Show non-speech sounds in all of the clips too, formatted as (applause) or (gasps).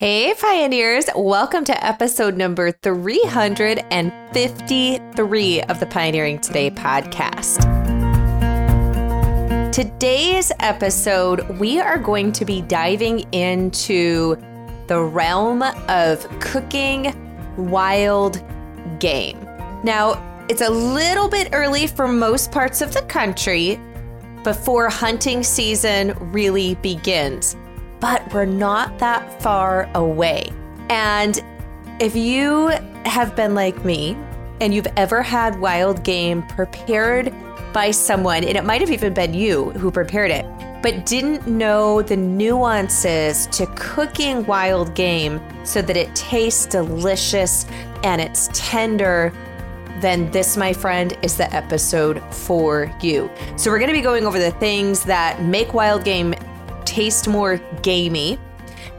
Hey, pioneers! Welcome to episode number 353 of the Pioneering Today podcast. Today's episode, we are going to be diving into the realm of cooking wild game. Now, it's a little bit early for most parts of the country before hunting season really begins but we're not that far away. And if you have been like me and you've ever had wild game prepared by someone, and it might have even been you who prepared it, but didn't know the nuances to cooking wild game so that it tastes delicious and it's tender, then this, my friend, is the episode for you. So, we're going to be going over the things that make wild game taste more gamey.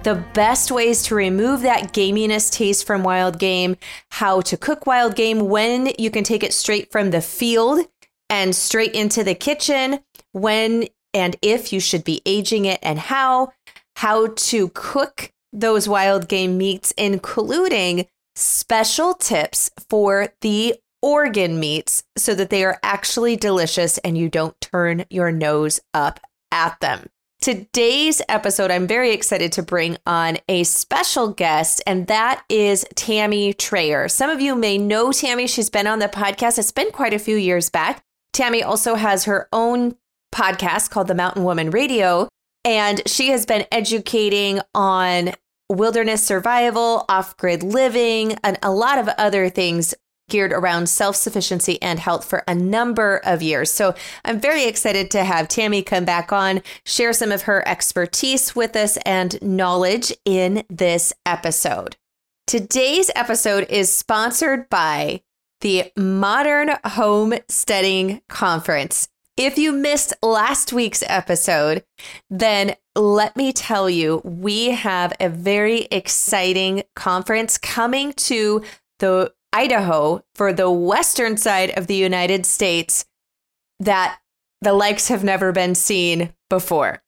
The best ways to remove that gaminess taste from wild game, how to cook wild game, when you can take it straight from the field and straight into the kitchen, when and if you should be aging it and how, how to cook those wild game meats, including special tips for the organ meats so that they are actually delicious and you don't turn your nose up at them. Today's episode, I'm very excited to bring on a special guest, and that is Tammy Trayer. Some of you may know Tammy. She's been on the podcast. It's been quite a few years back. Tammy also has her own podcast called The Mountain Woman Radio, and she has been educating on wilderness survival, off grid living, and a lot of other things geared around self sufficiency and health for a number of years. So I'm very excited to have Tammy come back on, share some of her expertise with us and knowledge in this episode. Today's episode is sponsored by the Modern Homesteading Conference. If you missed last week's episode, then let me tell you, we have a very exciting conference coming to the Idaho for the western side of the United States that the likes have never been seen before.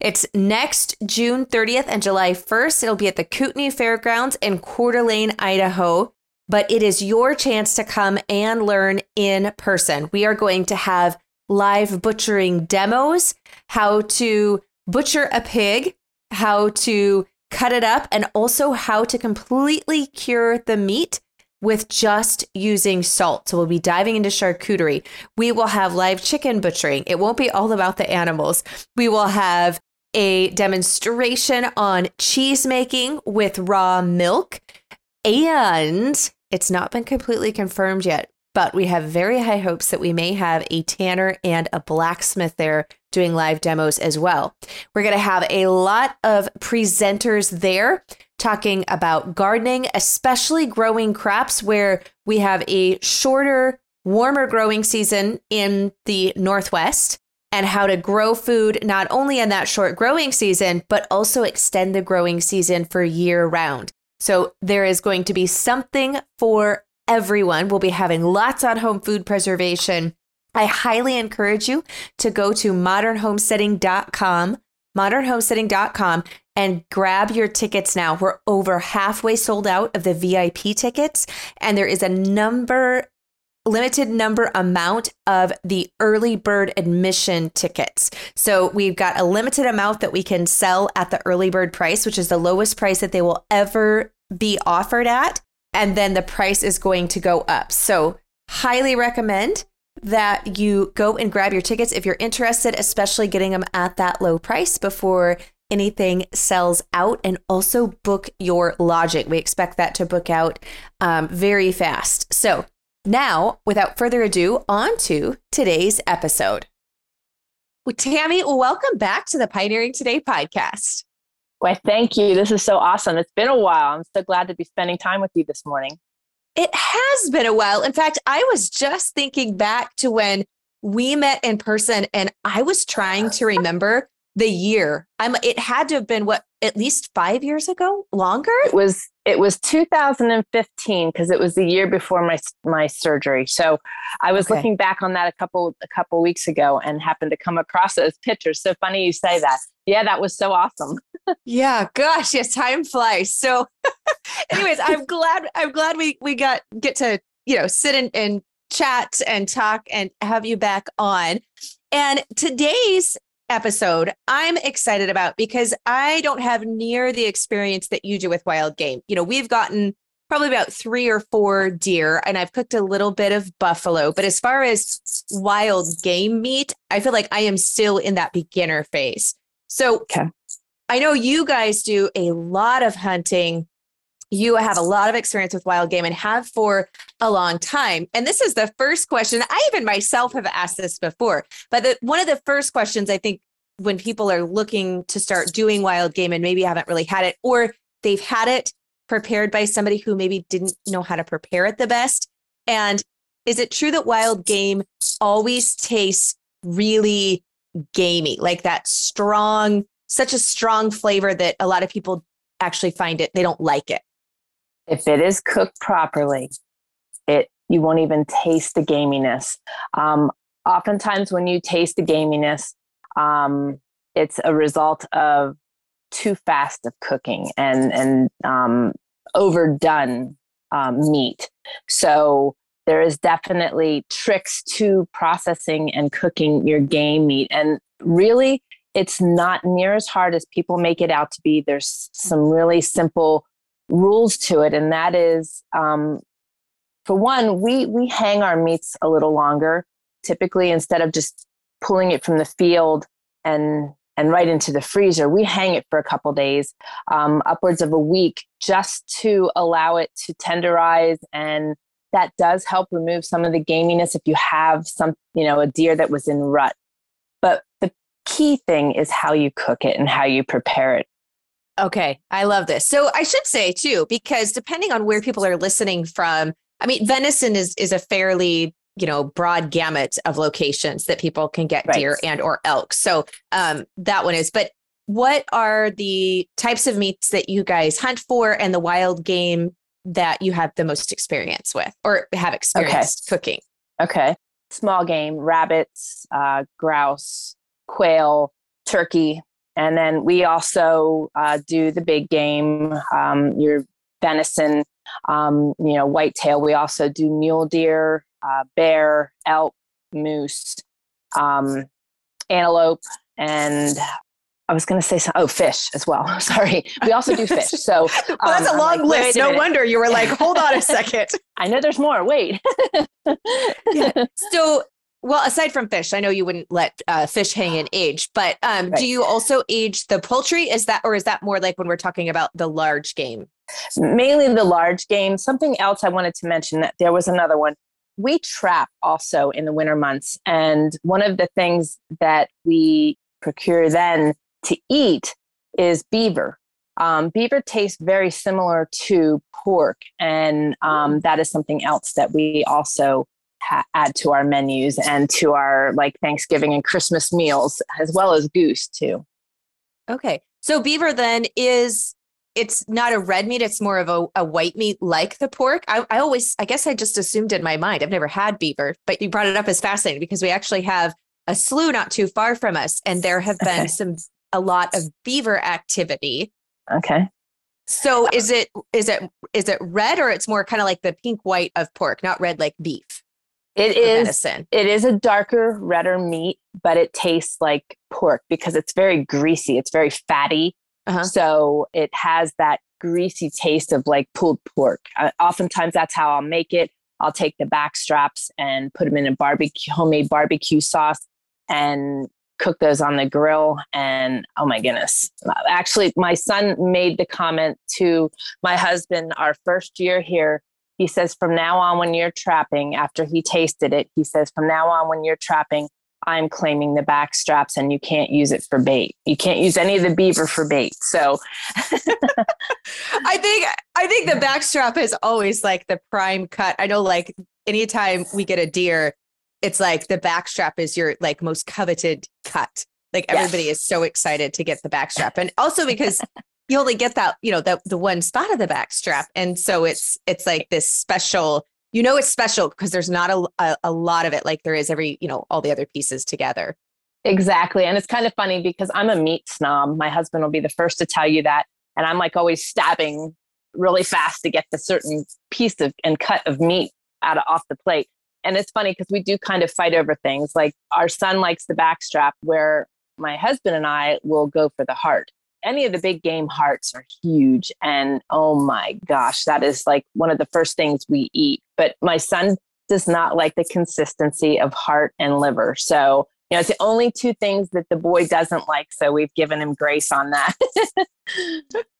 It's next June 30th and July 1st. It'll be at the Kootenai Fairgrounds in Coeur d'Alene, Idaho. But it is your chance to come and learn in person. We are going to have live butchering demos, how to butcher a pig, how to cut it up, and also how to completely cure the meat with just using salt. So we'll be diving into charcuterie. We will have live chicken butchering. It won't be all about the animals. We will have a demonstration on cheese making with raw milk. And it's not been completely confirmed yet, but we have very high hopes that we may have a tanner and a blacksmith there doing live demos as well. We're going to have a lot of presenters there talking about gardening, especially growing crops where we have a shorter, warmer growing season in the Northwest and how to grow food not only in that short growing season, but also extend the growing season for year round. So there is going to be something for everyone. We'll be having lots on home food preservation. I highly encourage you to go to modernhomesteading.com, modernhomesteading.com, and grab your tickets now. We're over halfway sold out of the VIP tickets, and there is a number limited number amount of the early bird admission tickets. So we've got a limited amount that we can sell at the early bird price, which is the lowest price that they will ever be offered at. And then the price is going to go up. So highly recommend that you go and grab your tickets if you're interested, especially getting them at that low price before anything sells out and also book your lodging. We expect that to book out um, very fast. So, now, without further ado, on to today's episode. Well, Tammy, welcome back to the Pioneering Today podcast. Why, thank you. This is so awesome. It's been a while. I'm so glad to be spending time with you this morning. It has been a while. In fact, I was just thinking back to when we met in person and I was trying to (laughs) remember the year. I'm it had to have been what at least 5 years ago, longer? It was it was 2015 because it was the year before my my surgery. So I was okay. looking back on that a couple a couple weeks ago and happened to come across those pictures. So funny you say that. Yeah, that was so awesome. yeah, gosh, yes, time flies. So (laughs) anyways, I'm (laughs) glad I'm glad we we got get to, you know, sit and, and chat and talk and have you back on. And today's episode I'm excited about because I don't have near the experience that you do with wild game. You know, we've gotten probably about three or four deer and I've cooked a little bit of buffalo. But as far as wild game meat, I feel like I am still in that beginner phase. So okay. I know you guys do a lot of hunting you have a lot of experience with wild game and have for a long time. And this is the first question. I even myself have asked this before, but the, one of the first questions I think when people are looking to start doing wild game and maybe haven't really had it, or they've had it prepared by somebody who maybe didn't know how to prepare it the best. And is it true that wild game always tastes really gamey, like that strong, such a strong flavor that a lot of people actually find it, they don't like it? If it is cooked properly, it you won't even taste the gaminess. Um, oftentimes, when you taste the gaminess, um, it's a result of too fast of cooking and and um, overdone um, meat. So there is definitely tricks to processing and cooking your game meat, and really, it's not near as hard as people make it out to be. There's some really simple rules to it, and that is, um, for one, we we hang our meats a little longer. Typically, instead of just pulling it from the field and and right into the freezer, we hang it for a couple days, um, upwards of a week, just to allow it to tenderize and that does help remove some of the gaminess if you have some, you know, a deer that was in rut. But the key thing is how you cook it and how you prepare it. Okay, I love this. So I should say too, because depending on where people are listening from, I mean, venison is is a fairly you know broad gamut of locations that people can get right. deer and or elk. So um, that one is. But what are the types of meats that you guys hunt for, and the wild game that you have the most experience with, or have experienced okay. cooking? Okay, small game, rabbits, uh, grouse, quail, turkey, and then we also uh, do the big game, um, your venison, um, you know, whitetail. We also do mule deer, uh, bear, elk, moose, um, antelope, and I was going to say some, oh fish as well. (laughs) Sorry, we also do fish. So (laughs) well, that's a um, long like, list. No wonder you were like, hold on a second. (laughs) I know there's more. Wait. yeah. So well, aside from fish, I know you wouldn't let uh, fish hang in age, but um, right. do you also age the poultry? Is that, or is that more like when we're talking about the large game? Mainly the large game. Something else I wanted to mention that there was another one. We trap also in the winter months, and one of the things that we procure then to eat is beaver. Um, beaver tastes very similar to pork, and um, that is something else that we also ha- add to our menus and to our like Thanksgiving and Christmas meals, as well as goose too. Okay. So beaver then is it's not a red meat, it's more of a, a white meat like the pork. I, I always I guess I just assumed in my mind. I've never had beaver, but you brought it up as fascinating because we actually have a slough not too far from us, and there have been okay. some a lot of beaver activity. Okay. So is it is it is it red or it's more kind of like the pink white of pork, not red like beef? It is venison. it is a darker, redder meat, but it tastes like pork because it's very greasy. It's very fatty. Uh-huh. So it has that greasy taste of like pulled pork. Uh, oftentimes that's how I'll make it. I'll take the back straps and put them in a barbecue homemade barbecue sauce and cook those on the grill and oh my goodness actually my son made the comment to my husband our first year here he says, from now on, when you're trapping, after he tasted it, he says, from now on, when you're trapping, I'm claiming the back straps and you can't use it for bait. You can't use any of the beaver for bait. So (laughs) I think I think the back strap is always like the prime cut. I know like anytime we get a deer, it's like the back strap is your like most coveted cut. Like everybody yes. is so excited to get the backstrap. And also because you only get that, you know, the the one spot of the backstrap. And so it's it's like this special, you know it's special because there's not a, a, a lot of it like there is every, you know, all the other pieces together. Exactly. And it's kind of funny because I'm a meat snob. My husband will be the first to tell you that. And I'm like always stabbing really fast to get the certain piece of and cut of meat out of off the plate. And it's funny because we do kind of fight over things. Like our son likes the backstrap, where my husband and I will go for the heart. Any of the big game hearts are huge. And oh my gosh, that is like one of the first things we eat. But my son does not like the consistency of heart and liver. So, you know, it's the only two things that the boy doesn't like. So we've given him grace on that. (laughs)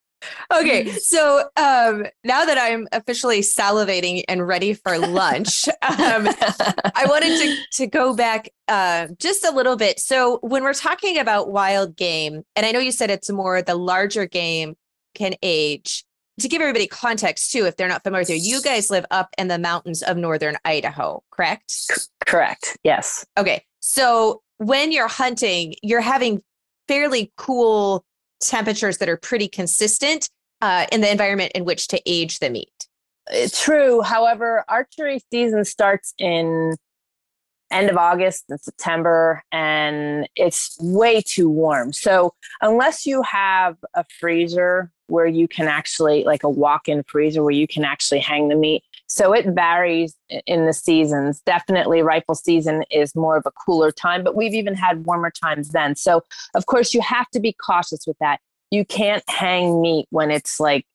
Okay, (laughs) so um, now that I'm officially salivating and ready for lunch, (laughs) um, I wanted to to go back uh, just a little bit. So when we're talking about wild game, and I know you said it's more the larger game can age. To give everybody context too, if they're not familiar with you, you guys live up in the mountains of northern Idaho, correct? C- correct. Yes. Okay, so when you're hunting, you're having fairly cool temperatures that are pretty consistent uh, in the environment in which to age the meat. Uh, true. However, archery season starts in end of August and September, and it's way too warm. So unless you have a freezer where you can actually, like a walk-in freezer where you can actually hang the meat, so it varies in the seasons. Definitely, rifle season is more of a cooler time, but we've even had warmer times then. So, of course, you have to be cautious with that. You can't hang meat when it's like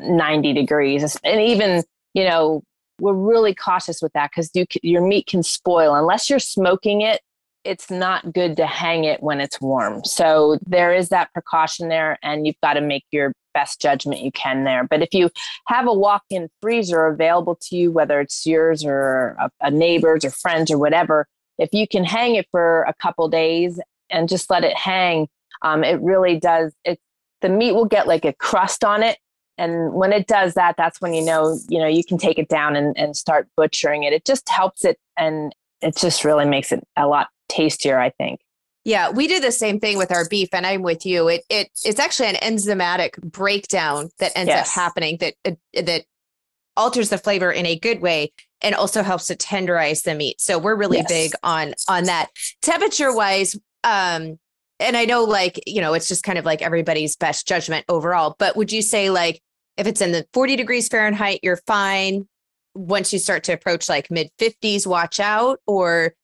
90 degrees. And even, you know, we're really cautious with that because you, your meat can spoil unless you're smoking it. It's not good to hang it when it's warm. So there is that precaution there, and you've got to make your best judgment you can there. But if you have a walk in freezer available to you, whether it's yours or a, a neighbor's or friends or whatever, if you can hang it for a couple days and just let it hang, um, it really does. It the meat will get like a crust on it, and when it does that, that's when you know you know you can take it down and, and start butchering it. It just helps it, and it just really makes it a lot tastier. I think. Yeah, we do the same thing with our beef, and I'm with you. It it it's actually an enzymatic breakdown that ends yes. up happening that uh, that alters the flavor in a good way and also helps to tenderize the meat. So we're really yes. big on on that. Temperature wise, um, and I know like you know it's just kind of like everybody's best judgment overall. But would you say like if it's in the 40 degrees Fahrenheit, you're fine. Once you start to approach like mid 50s, watch out, or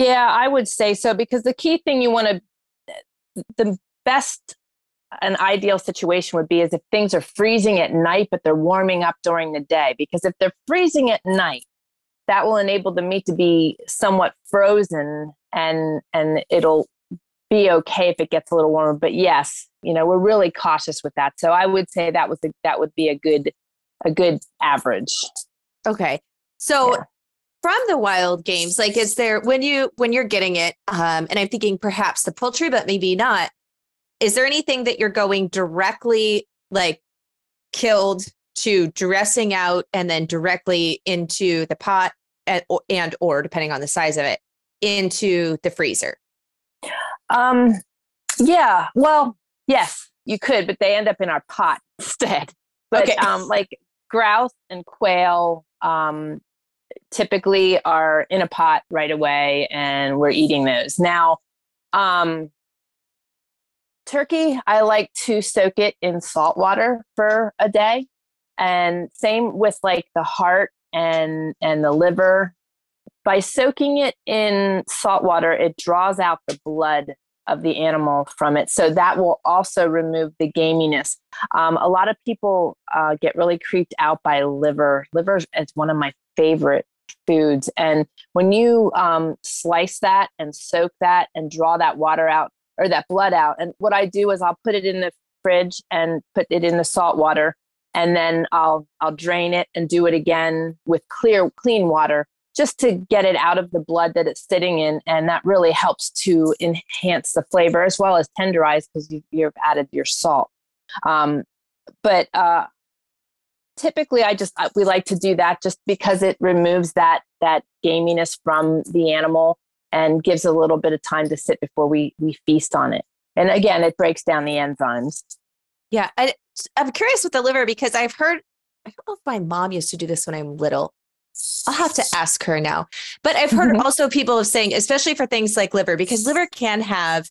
yeah, I would say so because the key thing you want to, the best an ideal situation would be is if things are freezing at night, but they're warming up during the day. Because if they're freezing at night, that will enable the meat to be somewhat frozen and and it'll be okay if it gets a little warmer. But yes, you know, we're really cautious with that. So I would say that was a, that would be a good a good average. Okay. So yeah from the wild games like is there when you when you're getting it um and i'm thinking perhaps the poultry but maybe not is there anything that you're going directly like killed to dressing out and then directly into the pot and, and or depending on the size of it into the freezer um yeah well yes you could but they end up in our pot (laughs) instead but okay. um like grouse and quail um typically are in a pot right away and we're eating those. Now, um, turkey, I like to soak it in salt water for a day. And same with like the heart and and the liver. By soaking it in salt water, it draws out the blood of the animal from it. So that will also remove the gaminess. Um, a lot of people uh, get really creeped out by liver. Liver is one of my favorite foods. And when you um, slice that and soak that and draw that water out or that blood out, and what I do is I'll put it in the fridge and put it in the salt water, and then I'll I'll drain it and do it again with clear clean water just to get it out of the blood that it's sitting in, and that really helps to enhance the flavor as well as tenderize because you, you've added your salt. Um, but uh, typically i just we like to do that just because it removes that that gaminess from the animal and gives a little bit of time to sit before we we feast on it. And again, it breaks down the enzymes. Yeah, I, I'm curious with the liver because I've heard. I don't know if my mom used to do this when I'm little. I'll have to ask her now. But I've heard mm-hmm. also people saying, especially for things like liver, because liver can have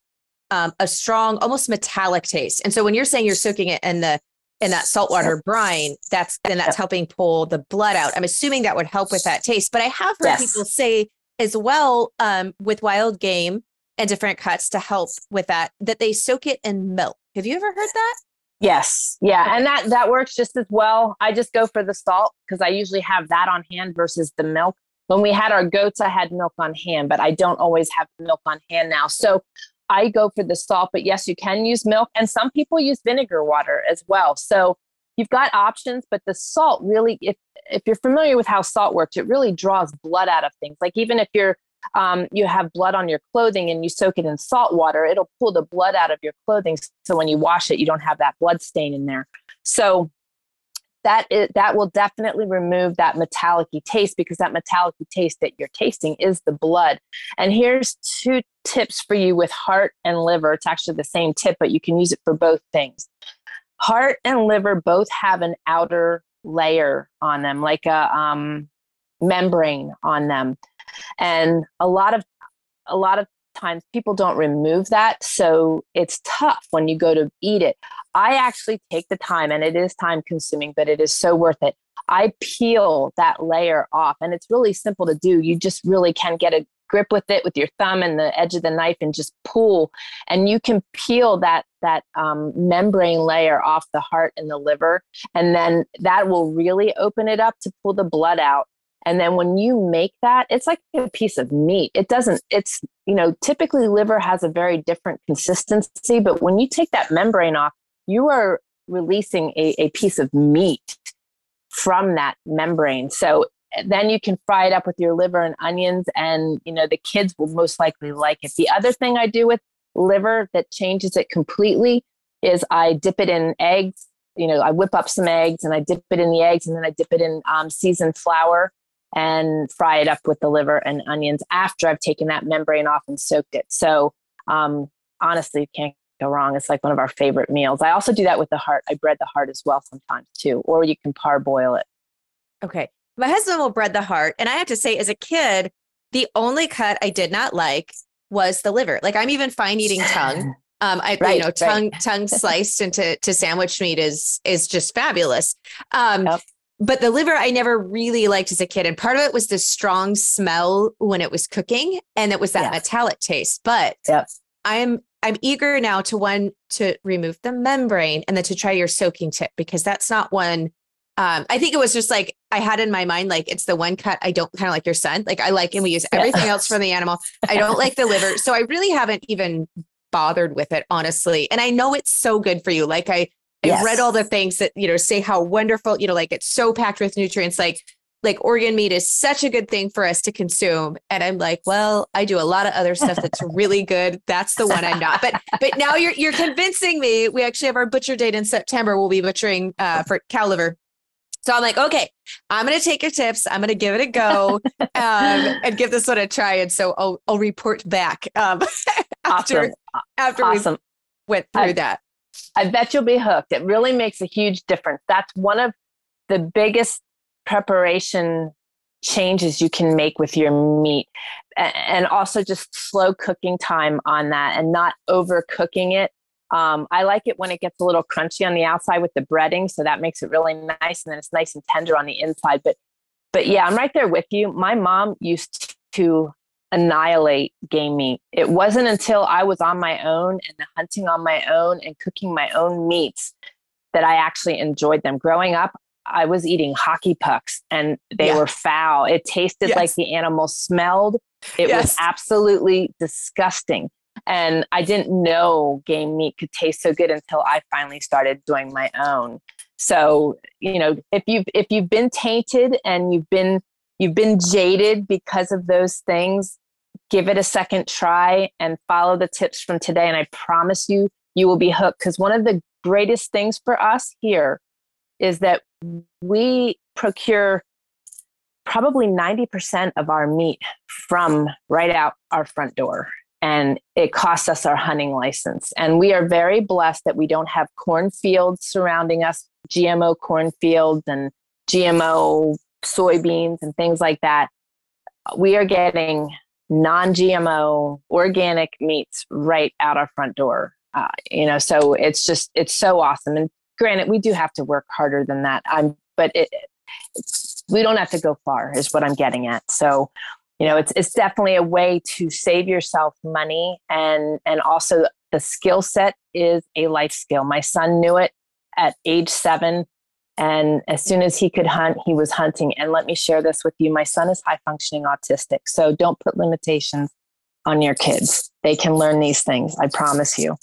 um, a strong, almost metallic taste. And so when you're saying you're soaking it in the in that saltwater brine, that's then that's helping pull the blood out. I'm assuming that would help with that taste. But I have heard yes. people say as well um, with wild game and different cuts to help with that that they soak it in milk. Have you ever heard that? Yes. Yeah. And that that works just as well. I just go for the salt because I usually have that on hand versus the milk. When we had our goats, I had milk on hand, but I don't always have milk on hand now. So I go for the salt, but yes, you can use milk. And some people use vinegar water as well. So you've got options, but the salt really, if if you're familiar with how salt works, it really draws blood out of things. Like even if you're um, you have blood on your clothing and you soak it in salt water, it'll pull the blood out of your clothing. So when you wash it, you don't have that blood stain in there. So that is, that will definitely remove that metallic taste because that metallic taste that you're tasting is the blood. And here's two tips for you with heart and liver. It's actually the same tip, but you can use it for both things. Heart and liver both have an outer layer on them, like a um, membrane on them and a lot of a lot of times people don't remove that so it's tough when you go to eat it. I actually take the time and it is time consuming but it is so worth it. I peel that layer off and it's really simple to do. You just really can get a grip with it with your thumb and the edge of the knife and just pull and you can peel that that um, membrane layer off the heart and the liver and then that will really open it up to pull the blood out and then when you make that, it's like a piece of meat. It doesn't, it's, you know, typically liver has a very different consistency, but when you take that membrane off, you are releasing a, a piece of meat from that membrane. So then you can fry it up with your liver and onions, and, you know, the kids will most likely like it. The other thing I do with liver that changes it completely is I dip it in eggs. You know, I whip up some eggs and I dip it in the eggs and then I dip it in um, seasoned flour and fry it up with the liver and onions after I've taken that membrane off and soaked it. So um, honestly, you can't go wrong. It's like one of our favorite meals. I also do that with the heart. I bread the heart as well sometimes too, or you can parboil it. Okay. My husband will bread the heart. And I have to say, as a kid, the only cut I did not like was the liver. Like I'm even fine eating tongue. (laughs) Um, I, right, you know, tongue, right. tongue (laughs) sliced into to sandwich meat is is just fabulous. Um, yep but the liver I never really liked as a kid. And part of it was the strong smell when it was cooking. And it was that metallic taste. But yep. I'm I'm eager now to one to remove the membrane and then to try your soaking tip because that's not one. Um, I think it was just like I had in my mind, like it's the one cut I don't kind of like your son. Like I like, and we use everything else (laughs) from the animal. I don't like the liver, so I really haven't even bothered with it, honestly. And I know it's so good for you. Like I Yes. I read all the things that, you know, say how wonderful, you know, like it's so packed with nutrients. Like, like organ meat is such a good thing for us to consume. And I'm like, well, I do a lot of other stuff that's (laughs) really good. That's the one I'm not. But but now you're you're convincing me. We actually have our butcher date in September. We'll be butchering uh, for cow liver. So I'm like, okay, I'm gonna take your tips. I'm gonna give it a go (laughs) um, and give this one a try. And so I'll I'll report back um, (laughs) after awesome. after awesome. we went through I, that. I bet you'll be hooked. It really makes a huge difference. That's one of the biggest preparation changes you can make with your meat. And also just slow cooking time on that and not overcooking it. Um, I like it when it gets a little crunchy on the outside with the breading, so that makes it really nice, and then it's nice and tender on the inside. But, but yeah, I'm right there with you. My mom used to annihilate game meat. It wasn't until I was on my own and hunting on my own and cooking my own meats that I actually enjoyed them. Growing up, I was eating hockey pucks and they yeah. were foul. It tasted yes. like the animal smelled. It yes. was absolutely disgusting. And I didn't know game meat could taste so good until I finally started doing my own. So, you know, if you've if you've been tainted and you've been you've been jaded because of those things, give it a second try and follow the tips from today. And I promise you, you will be hooked. Because one of the greatest things for us here is that we procure probably 90% of our meat from right out our front door. And it costs us our hunting license. And we are very blessed that we don't have cornfields surrounding us, GMO cornfields and GMO soybeans and things like that. We are getting non GMO organic meats right out our front door. Uh, you know, so it's just, it's so awesome. And granted, we do have to work harder than that. I'm, but it, we don't have to go far is what i'm getting at so you know it's it's definitely a way to save yourself money and and also the skill set is a life skill my son knew it at age 7 and as soon as he could hunt he was hunting and let me share this with you my son is high functioning autistic so don't put limitations on your kids they can learn these things i promise you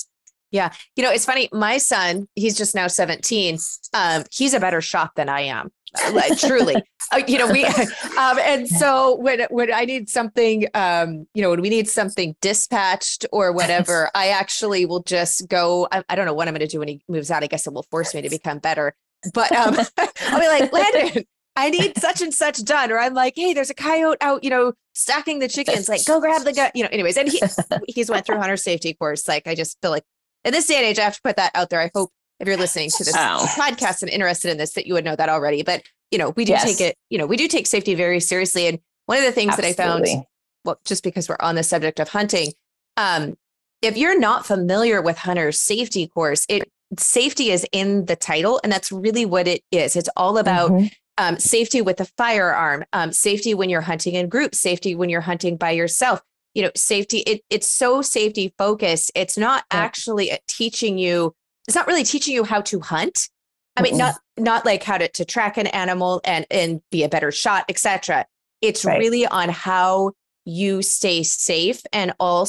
yeah. You know, it's funny. My son, he's just now 17. Um, he's a better shot than I am. Like, truly, (laughs) uh, you know, we, (laughs) um, and so when, when I need something, um, you know, when we need something dispatched or whatever, (laughs) I actually will just go, I, I don't know what I'm going to do when he moves out. I guess it will force me to become better, but, um, (laughs) (laughs) I'll be like, Landon, I need such and such done. Or I'm like, hey, there's a coyote out, you know, stacking the chickens. Like, go grab the gun. You know, anyways. And he (laughs) he's went through hunter safety course. Like, I just feel like in this day and age, I have to put that out there. I hope if you're listening to this oh. podcast and interested in this, that you would know that already. But you know, we do yes. take it, you know, we do take safety very seriously. And one of the things Absolutely. that I found, well, just because we're on the subject of hunting, um, if you're not familiar with hunter's safety course, it safety is in the title, and that's really what it is. It's all about mm-hmm. um, safety with a firearm, um, safety when you're hunting in groups, safety when you're hunting by yourself, you know safety it, it's so safety focused it's not yeah. actually uh, teaching you it's not really teaching you how to hunt i mean not not like how to, to track an animal and and be a better shot etc it's right. really on how you stay safe and all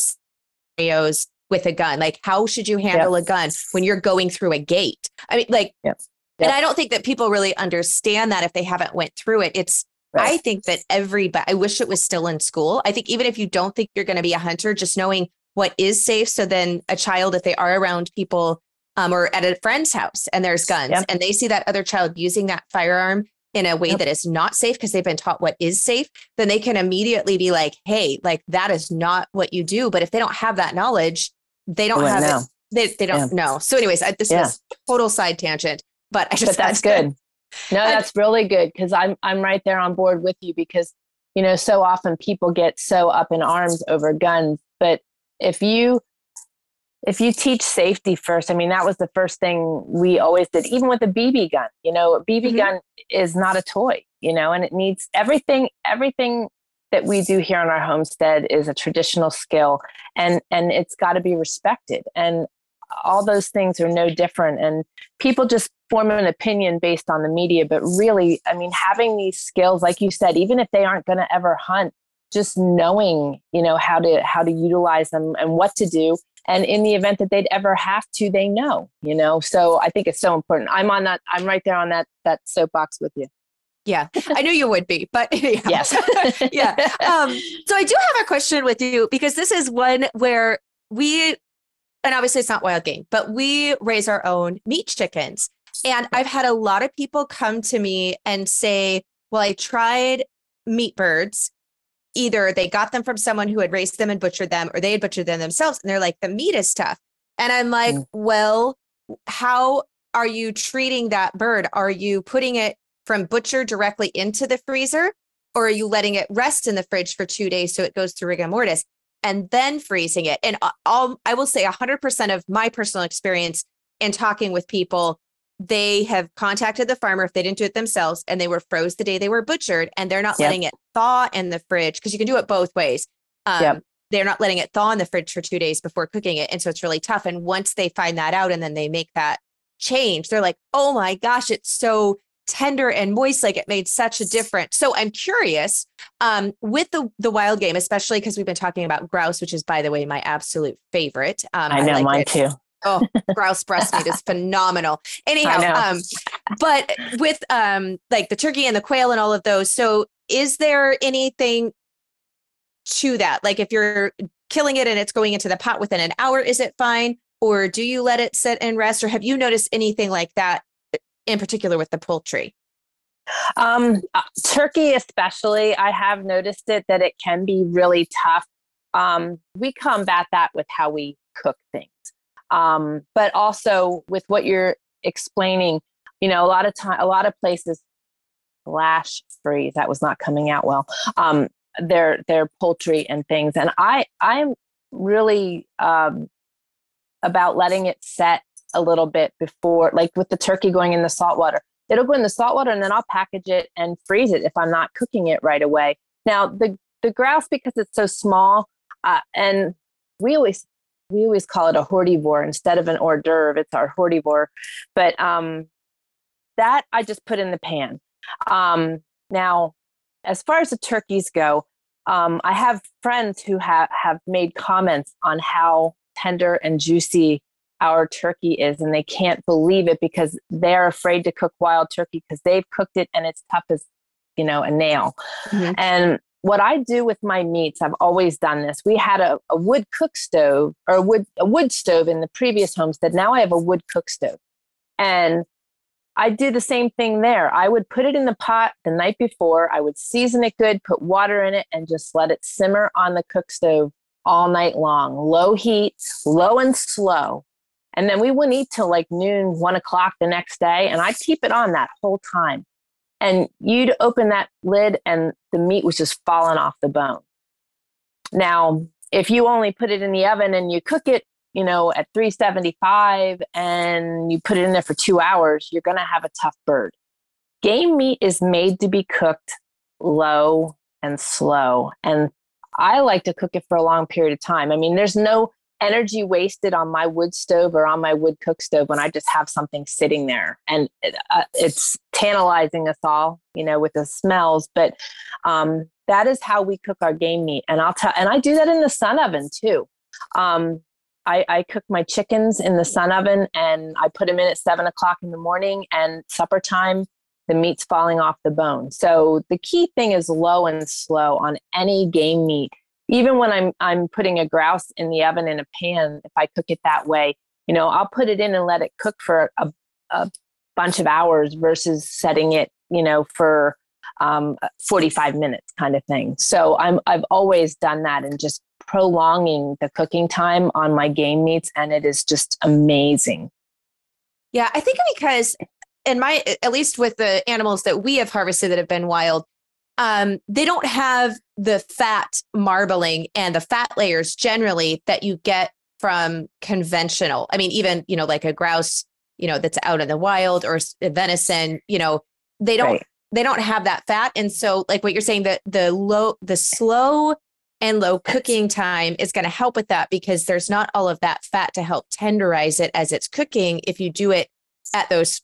scenarios with a gun like how should you handle yep. a gun when you're going through a gate i mean like yep. Yep. and i don't think that people really understand that if they haven't went through it it's Right. I think that everybody, I wish it was still in school. I think even if you don't think you're going to be a hunter, just knowing what is safe. So then a child, if they are around people um, or at a friend's house and there's guns yep. and they see that other child using that firearm in a way yep. that is not safe because they've been taught what is safe, then they can immediately be like, hey, like that is not what you do. But if they don't have that knowledge, they don't have it. They, they don't yeah. know. So, anyways, I, this yeah. was total side tangent, but I just but that's (laughs) good. No, that's really good because I'm I'm right there on board with you because you know so often people get so up in arms over guns, but if you if you teach safety first, I mean that was the first thing we always did, even with a BB gun. You know, a BB mm-hmm. gun is not a toy, you know, and it needs everything everything that we do here on our homestead is a traditional skill and and it's got to be respected and all those things are no different and people just form an opinion based on the media but really i mean having these skills like you said even if they aren't going to ever hunt just knowing you know how to how to utilize them and what to do and in the event that they'd ever have to they know you know? So i think it's so important. I'm on that i'm right there on that that soapbox with you yeah, I knew you would be, but (laughs) yes, (laughs) yeah. Um, so I do have a question with you because this is one where we and obviously it's not wild game, but we raise our own meat chickens. And I've had a lot of people come to me and say, well, I tried meat birds. Either they got them from someone who had raised them and butchered them, or they had butchered them themselves. And they're like, the meat is tough. And I'm like, mm. well, how are you treating that bird? Are you putting it from butcher directly into the freezer? Or are you letting it rest in the fridge for two days so it goes through rigor mortis? and then freezing it. And all I will say 100% of my personal experience in talking with people, they have contacted the farmer if they didn't do it themselves and they were froze the day they were butchered and they're not yep. letting it thaw in the fridge because you can do it both ways. Um, yep. They're not letting it thaw in the fridge for two days before cooking it. And so it's really tough. And once they find that out and then they make that change, they're like, oh my gosh, it's so tender and moist like it made such a difference. So i'm curious um, with the the wild game especially because we've been talking about grouse which is by the way my absolute favorite um, i know I like mine it. too. Oh (laughs) grouse breast meat is phenomenal. Anyhow um but with um like the turkey and the quail and all of those so is there anything to that? Like if you're killing it and it's going into the pot within an hour is it fine? Or do you let it sit and rest? Or have you noticed anything like that in particular with the poultry? Um, uh, turkey, especially, I have noticed it that it can be really tough. Um, we combat that with how we cook things, um, but also with what you're explaining. You know, a lot of time, a lot of places flash freeze. That was not coming out well. Um, their their poultry and things, and I I'm really um, about letting it set a little bit before, like with the turkey going in the salt water it'll go in the salt water and then I'll package it and freeze it if I'm not cooking it right away. Now the the grouse because it's so small, uh, and we always we always call it a hortivore instead of an hors d'oeuvre. It's our hortivore, but um, that I just put in the pan. Um, now, as far as the turkeys go, um, I have friends who have have made comments on how tender and juicy our turkey is and they can't believe it because they're afraid to cook wild turkey because they've cooked it and it's tough as you know a nail mm-hmm. and what i do with my meats i've always done this we had a, a wood cook stove or a wood a wood stove in the previous homestead now i have a wood cook stove and I do the same thing there. I would put it in the pot the night before. I would season it good, put water in it, and just let it simmer on the cook stove all night long. Low heat, low and slow. And then we wouldn't eat till like noon, one o'clock the next day. And I'd keep it on that whole time. And you'd open that lid and the meat was just falling off the bone. Now, if you only put it in the oven and you cook it, you know, at 375 and you put it in there for two hours, you're going to have a tough bird. Game meat is made to be cooked low and slow. And I like to cook it for a long period of time. I mean, there's no energy wasted on my wood stove or on my wood cook stove when I just have something sitting there. And it, uh, it's tantalizing us all, you know, with the smells. But um, that is how we cook our game meat. And I'll tell, and I do that in the sun oven too. Um, I, I cook my chickens in the sun oven and I put them in at seven o'clock in the morning and supper time, the meat's falling off the bone. So the key thing is low and slow on any game meat even when I'm I'm putting a grouse in the oven in a pan, if I cook it that way, you know, I'll put it in and let it cook for a, a bunch of hours versus setting it, you know, for um, 45 minutes kind of thing. So I'm I've always done that and just prolonging the cooking time on my game meats, and it is just amazing. Yeah, I think because in my at least with the animals that we have harvested that have been wild, um, they don't have the fat marbling and the fat layers generally that you get from conventional. I mean, even, you know, like a grouse, you know, that's out in the wild or venison, you know, they don't, right. they don't have that fat. And so like what you're saying, that the low, the slow and low cooking time is going to help with that because there's not all of that fat to help tenderize it as it's cooking if you do it at those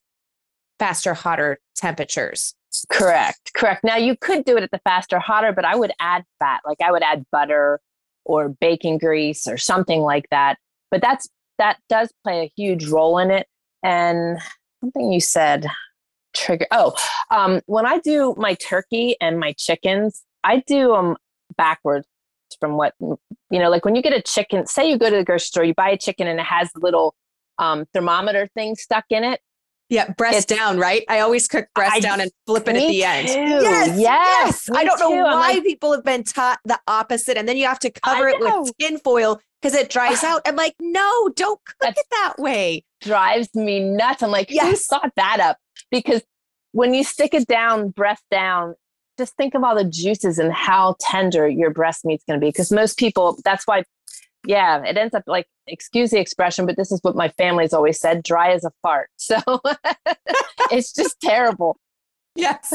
faster, hotter temperatures. Correct. Correct. Now you could do it at the faster, hotter, but I would add fat. Like I would add butter or bacon grease or something like that. But that's that does play a huge role in it. And something you said trigger. Oh, um, when I do my turkey and my chickens, I do them backwards from what you know. Like when you get a chicken, say you go to the grocery store, you buy a chicken and it has little um, thermometer thing stuck in it. Yeah, breast it's, down, right? I always cook breast I, down and flip it at the end. Yes, yes. I don't know why like, people have been taught the opposite, and then you have to cover it with tin foil because it dries (sighs) out. I'm like, no, don't cook it that way. Drives me nuts. I'm like, yes. who thought that up? Because when you stick it down, breast down, just think of all the juices and how tender your breast meat's going to be. Because most people, that's why yeah, it ends up like, excuse the expression, but this is what my family's always said dry as a fart. (laughs) So it's just terrible. Yes.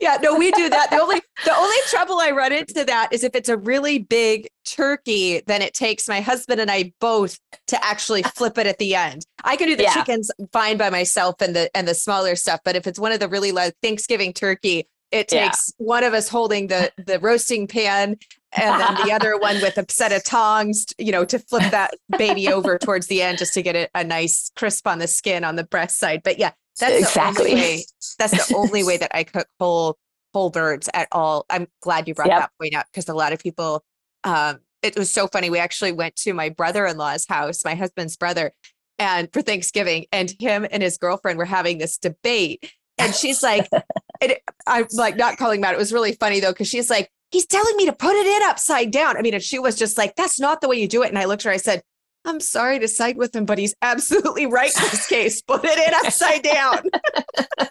Yeah, no, we do that. The only the only trouble I run into that is if it's a really big turkey, then it takes my husband and I both to actually (laughs) flip it at the end. I can do the yeah. chickens fine by myself and the and the smaller stuff, but if it's one of the really like Thanksgiving turkey, it takes yeah. one of us holding the the roasting pan and then the other one with a (laughs) set of tongs, you know, to flip that baby over towards the end just to get it a nice crisp on the skin on the breast side. But yeah, that's exactly. the only way. That's the only way that I cook whole whole birds at all. I'm glad you brought yep. that point up because a lot of people. Um, it was so funny. We actually went to my brother-in-law's house, my husband's brother, and for Thanksgiving, and him and his girlfriend were having this debate and she's like, (laughs) it, I'm like not calling Matt. It was really funny though, because she's like, he's telling me to put it in upside down. I mean, and she was just like, that's not the way you do it. And I looked at her, I said, I'm sorry to side with him, but he's absolutely right in this case. Put it in upside down. (laughs)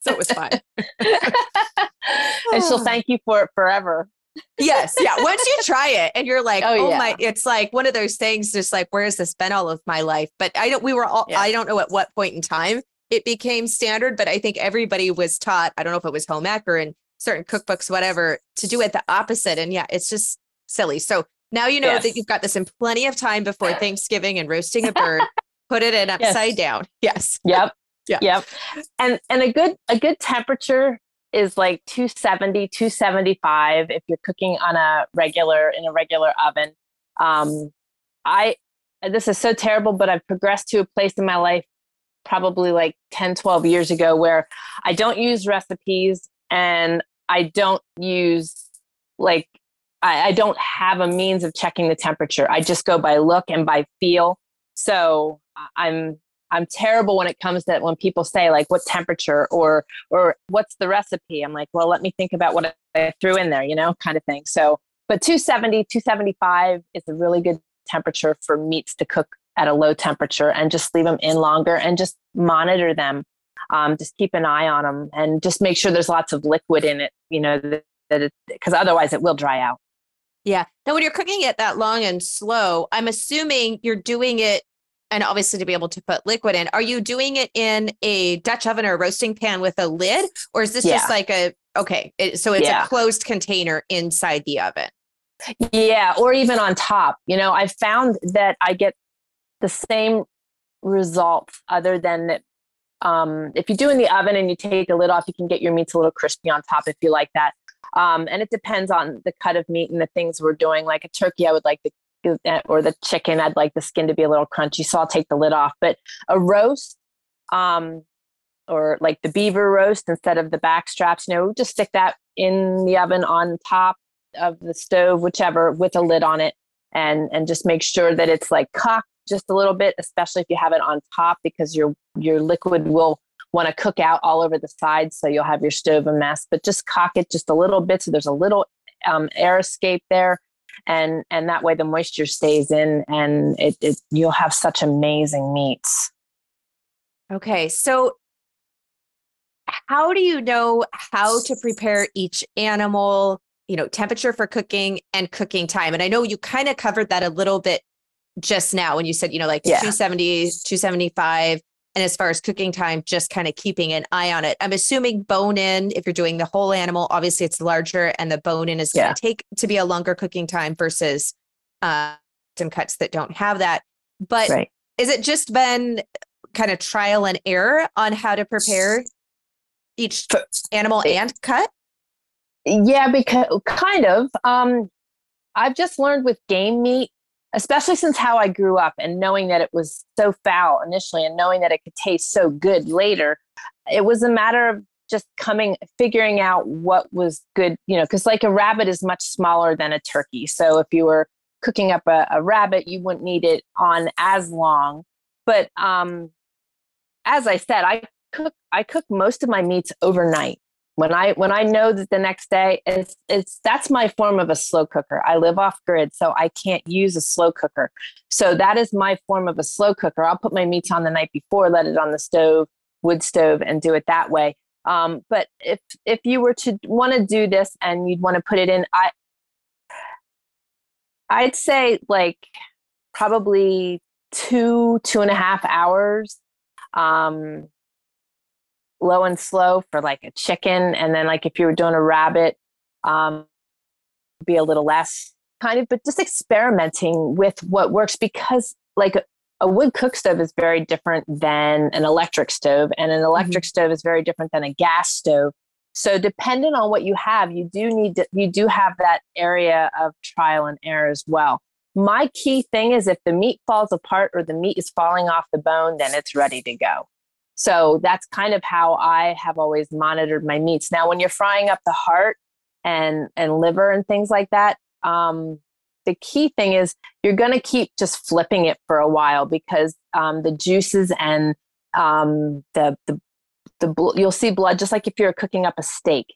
so it was fun. and she'll (sighs) thank you for it forever. yes. Yeah. Once you try it and you're like, (laughs) oh, oh yeah. my, it's like one of those things, just like, where has this been all of my life? But I don't, we were all, yeah. I don't know at what point in time it became standard, but I think everybody was taught, I don't know if it was home ec or in certain cookbooks, whatever, to do it the opposite. And yeah, it's just silly. So now you know yes. that you've got this in plenty of time before (laughs) Thanksgiving and roasting a bird. Put it in upside yes. down. Yes. Yep. (laughs) Yeah. Yep. And and a good a good temperature is like 270, 275 if you're cooking on a regular in a regular oven. Um I this is so terrible, but I've progressed to a place in my life probably like 10, 12 years ago where I don't use recipes and I don't use like I, I, don't have a means of checking the temperature. I just go by look and by feel. So I'm I'm terrible when it comes to when people say like what temperature or or what's the recipe. I'm like, well, let me think about what I threw in there, you know, kind of thing. So, but 270, 275 is a really good temperature for meats to cook at a low temperature and just leave them in longer and just monitor them. Um, just keep an eye on them and just make sure there's lots of liquid in it, you know, that, because otherwise it will dry out. Yeah. Now, when you're cooking it that long and slow, I'm assuming you're doing it, and obviously to be able to put liquid in, are you doing it in a Dutch oven or a roasting pan with a lid? Or is this yeah. just like a, okay, it, so it's yeah. a closed container inside the oven? Yeah. Or even on top. You know, I found that I get the same results other than that. Um, if you do in the oven and you take the lid off, you can get your meats a little crispy on top if you like that. Um, and it depends on the cut of meat and the things we're doing. Like a turkey, I would like the or the chicken, I'd like the skin to be a little crunchy, so I'll take the lid off. But a roast, um, or like the beaver roast instead of the back straps, you know, just stick that in the oven on top of the stove, whichever, with a lid on it, and and just make sure that it's like cocked just a little bit, especially if you have it on top, because your your liquid will want to cook out all over the sides. So you'll have your stove a mess, but just cock it just a little bit. So there's a little um, air escape there. And, and that way the moisture stays in and it, it you'll have such amazing meats. Okay. So how do you know how to prepare each animal, you know, temperature for cooking and cooking time? And I know you kind of covered that a little bit just now when you said, you know, like yeah. 270, 275 and as far as cooking time, just kind of keeping an eye on it. I'm assuming bone in, if you're doing the whole animal, obviously it's larger and the bone in is going to yeah. take to be a longer cooking time versus uh, some cuts that don't have that. But right. is it just been kind of trial and error on how to prepare each animal and cut? Yeah, because kind of. Um, I've just learned with game meat especially since how I grew up and knowing that it was so foul initially and knowing that it could taste so good later, it was a matter of just coming, figuring out what was good, you know, because like a rabbit is much smaller than a turkey. So if you were cooking up a, a rabbit, you wouldn't need it on as long. But um, as I said, I cook I cook most of my meats overnight when i when i know that the next day it's it's that's my form of a slow cooker. I live off grid so i can't use a slow cooker. So that is my form of a slow cooker. I'll put my meats on the night before let it on the stove wood stove and do it that way. Um, but if if you were to want to do this and you'd want to put it in i i'd say like probably two two and a half hours. Um low and slow for like a chicken. And then like if you were doing a rabbit, um, be a little less kind of, but just experimenting with what works because like a, wood cook stove is very different than an electric stove and an electric mm-hmm. stove is very different than a gas stove. So depending on what you have, you do need to, you do have that area of trial and error as well. My key thing is if the meat falls apart or the meat is falling off the bone, then it's ready to go. So that's kind of how I have always monitored my meats. Now, when you're frying up the heart and and liver and things like that, um, the key thing is you're going to keep just flipping it for a while because um, the juices and um, the, the the you'll see blood just like if you're cooking up a steak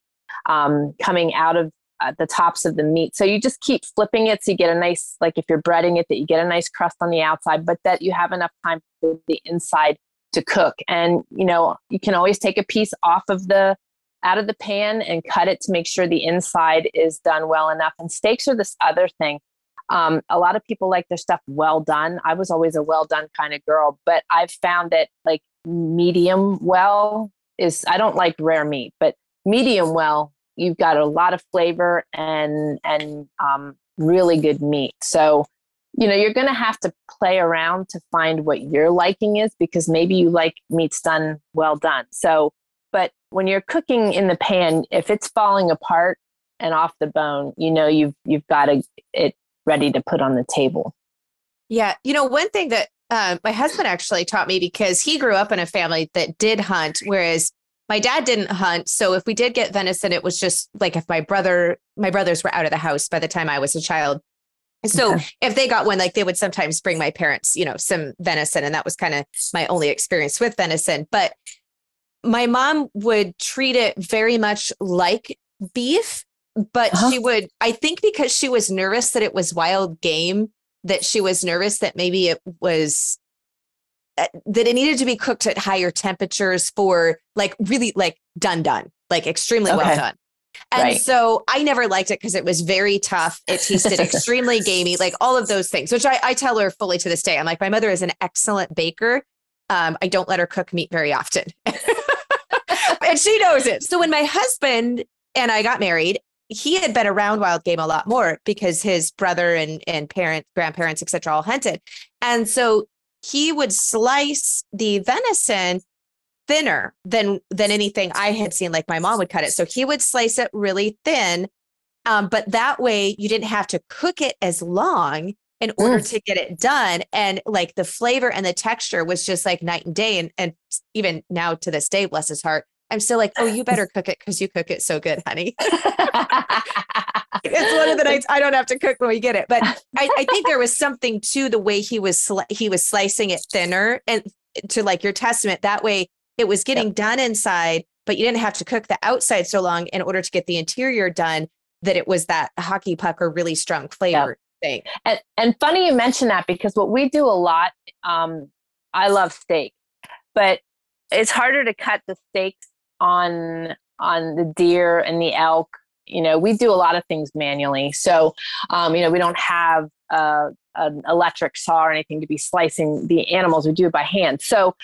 um, coming out of uh, the tops of the meat. So you just keep flipping it so you get a nice, like if you're breading it, that you get a nice crust on the outside, but that you have enough time for the inside to cook. And you know, you can always take a piece off of the out of the pan and cut it to make sure the inside is done well enough. And steaks are this other thing. Um, a lot of people like their stuff well done. I was always a well done kind of girl, but I've found that like medium well is I don't like rare meat, but medium well you've got a lot of flavor and and um, really good meat. So you know you're going to have to play around to find what your liking is because maybe you like meats done well done. So but when you're cooking in the pan, if it's falling apart and off the bone, you know you've you've got it ready to put on the table. Yeah, you know one thing that uh, my husband actually taught me because he grew up in a family that did hunt, whereas my dad didn't hunt so if we did get venison it was just like if my brother my brothers were out of the house by the time i was a child so if they got one like they would sometimes bring my parents you know some venison and that was kind of my only experience with venison but my mom would treat it very much like beef but uh-huh. she would i think because she was nervous that it was wild game that she was nervous that maybe it was uh, that it needed to be cooked at higher temperatures for like really like done done like extremely okay. well done and right. so I never liked it because it was very tough. It tasted extremely (laughs) gamey, like all of those things, which I, I, tell her fully to this day. I'm like, my mother is an excellent baker. Um, I don't let her cook meat very often. (laughs) and she knows it. So when my husband and I got married, he had been around wild game a lot more because his brother and, and parents, grandparents, etc., all hunted. And so he would slice the venison thinner than than anything I had seen. Like my mom would cut it, so he would slice it really thin. Um, but that way, you didn't have to cook it as long in order mm. to get it done. And like the flavor and the texture was just like night and day. And and even now to this day, bless his heart, I'm still like, oh, you better cook it because you cook it so good, honey. (laughs) it's one of the nights I don't have to cook when we get it. But I, I think there was something to the way he was sli- he was slicing it thinner and to like your testament. That way it was getting yep. done inside, but you didn't have to cook the outside so long in order to get the interior done. That it was that hockey puck or really strong flavor yep. thing. And and funny you mention that because what we do a lot. Um, I love steak, but it's harder to cut the steaks on on the deer and the elk you know we do a lot of things manually so um, you know we don't have uh, an electric saw or anything to be slicing the animals we do it by hand so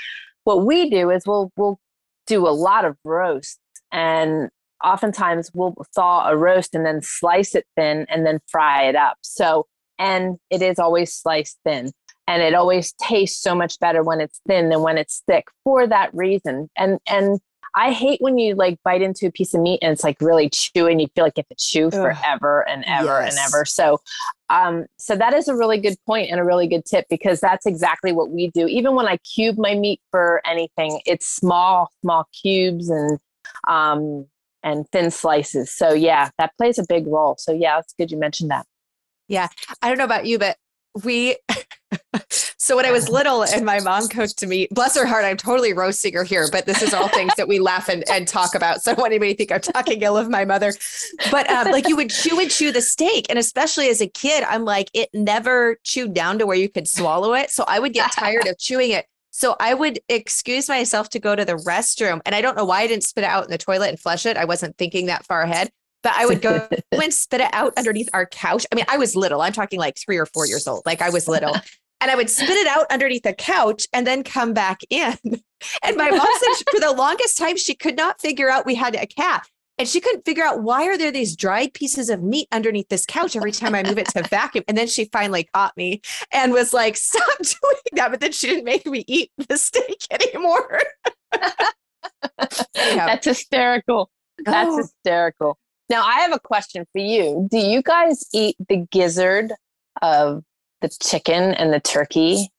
what we do is we'll we'll do a lot of roasts and oftentimes we'll thaw a roast and then slice it thin and then fry it up. So and it is always sliced thin and it always tastes so much better when it's thin than when it's thick for that reason. And and I hate when you like bite into a piece of meat and it's like really chewy and you feel like you have to chew forever and ever yes. and ever. So, um, so that is a really good point and a really good tip because that's exactly what we do. Even when I cube my meat for anything, it's small, small cubes and, um, and thin slices. So yeah, that plays a big role. So yeah, it's good you mentioned that. Yeah. I don't know about you, but we (laughs) so when I was little and my mom cooked to me, bless her heart, I'm totally roasting her here, but this is all things that we laugh and, and talk about. So I don't want anybody to think I'm talking ill of my mother. But um, like you would chew and chew the steak. And especially as a kid, I'm like, it never chewed down to where you could swallow it. So I would get tired of chewing it. So I would excuse myself to go to the restroom. And I don't know why I didn't spit it out in the toilet and flush it. I wasn't thinking that far ahead but I would go (laughs) and spit it out underneath our couch. I mean, I was little. I'm talking like three or four years old. Like I was little. And I would spit it out underneath the couch and then come back in. (laughs) And my mom said for the longest time, she could not figure out we had a cat. And she couldn't figure out why are there these dried pieces of meat underneath this couch every time I move it to vacuum. And then she finally caught me and was like, stop (laughs) doing that. But then she didn't make me eat the steak (laughs) anymore. That's hysterical. That's oh. hysterical. Now, I have a question for you. Do you guys eat the gizzard of the chicken and the turkey?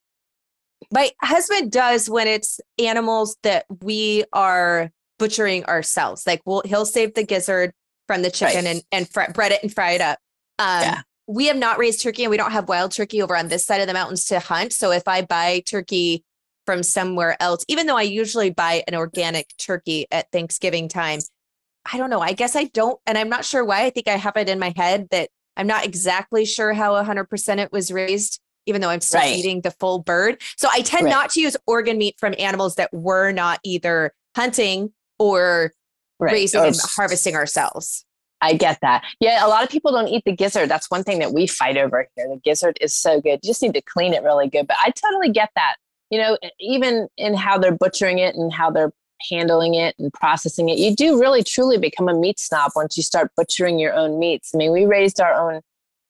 My husband does when it's animals that we are butchering ourselves. Like we'll he'll save the gizzard from the chicken right. and and fr- bread it and fry it up. Um, yeah. We have not raised turkey and we don't have wild turkey over on this side of the mountains to hunt. So if I buy turkey from somewhere else, even though I usually buy an organic turkey at Thanksgiving time. I don't know. I guess I don't. And I'm not sure why. I think I have it in my head that I'm not exactly sure how 100% it was raised, even though I'm still right. eating the full bird. So I tend right. not to use organ meat from animals that we're not either hunting or right. raising or, and harvesting ourselves. I get that. Yeah, a lot of people don't eat the gizzard. That's one thing that we fight over here. The gizzard is so good. You just need to clean it really good. But I totally get that. You know, even in how they're butchering it and how they're handling it and processing it, you do really truly become a meat snob once you start butchering your own meats. I mean, we raised our own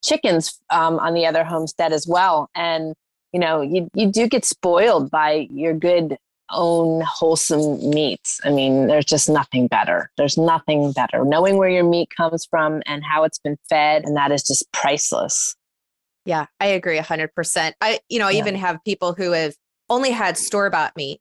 chickens um, on the other homestead as well. And, you know, you, you do get spoiled by your good own wholesome meats. I mean, there's just nothing better. There's nothing better. Knowing where your meat comes from and how it's been fed, and that is just priceless. Yeah, I agree 100%. I, you know, I yeah. even have people who have only had store bought meat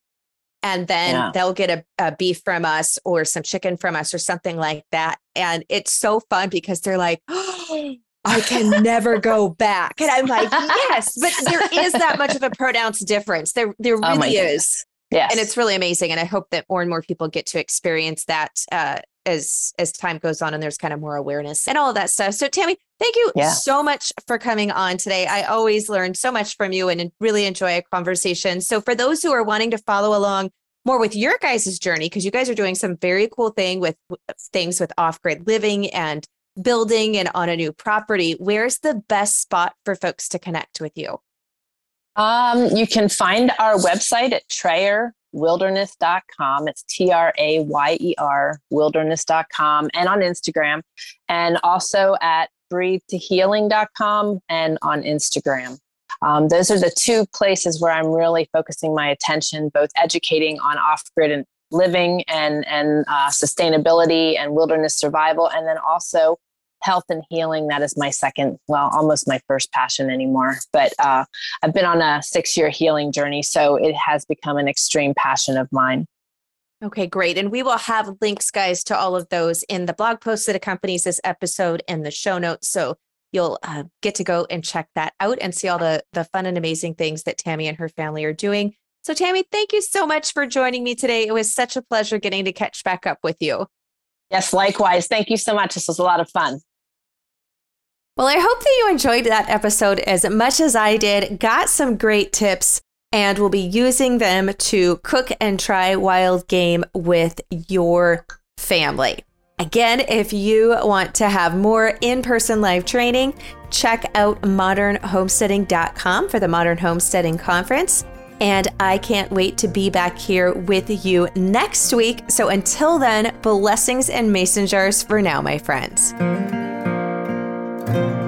and then yeah. they'll get a, a, beef from us or some chicken from us or something like that. And it's so fun because they're like, oh, (gasps) I can never go back. And I'm like, yes, but (laughs) there is that much of a pronounced difference. There, there oh really oh is. Yes. And it's really amazing. And I hope that more and more people get to experience that uh, as as time goes on and there's kind of more awareness and all of that stuff. So Tammy, thank you yeah. so much for coming on today. I always learn so much from you and really enjoy a conversation. So for those who are wanting to follow along more with your guys' journey, because you guys are doing some very cool thing with things with off-grid living and building and on a new property, where's the best spot for folks to connect with you? Um, you can find our website at trayerwilderness.com. It's T R A Y E R wilderness.com and on Instagram and also at breathetohealing.com and on Instagram. Um, those are the two places where I'm really focusing my attention, both educating on off grid living and, and uh, sustainability and wilderness survival, and then also health and healing that is my second well almost my first passion anymore but uh, i've been on a six year healing journey so it has become an extreme passion of mine Okay, great. And we will have links, guys, to all of those in the blog post that accompanies this episode and the show notes. So you'll uh, get to go and check that out and see all the, the fun and amazing things that Tammy and her family are doing. So, Tammy, thank you so much for joining me today. It was such a pleasure getting to catch back up with you. Yes, likewise. Thank you so much. This was a lot of fun. Well, I hope that you enjoyed that episode as much as I did, got some great tips, and will be using them to cook and try wild game with your family. Again, if you want to have more in person live training, check out modernhomesteading.com for the Modern Homesteading Conference. And I can't wait to be back here with you next week. So until then, blessings and mason jars for now, my friends. Bye.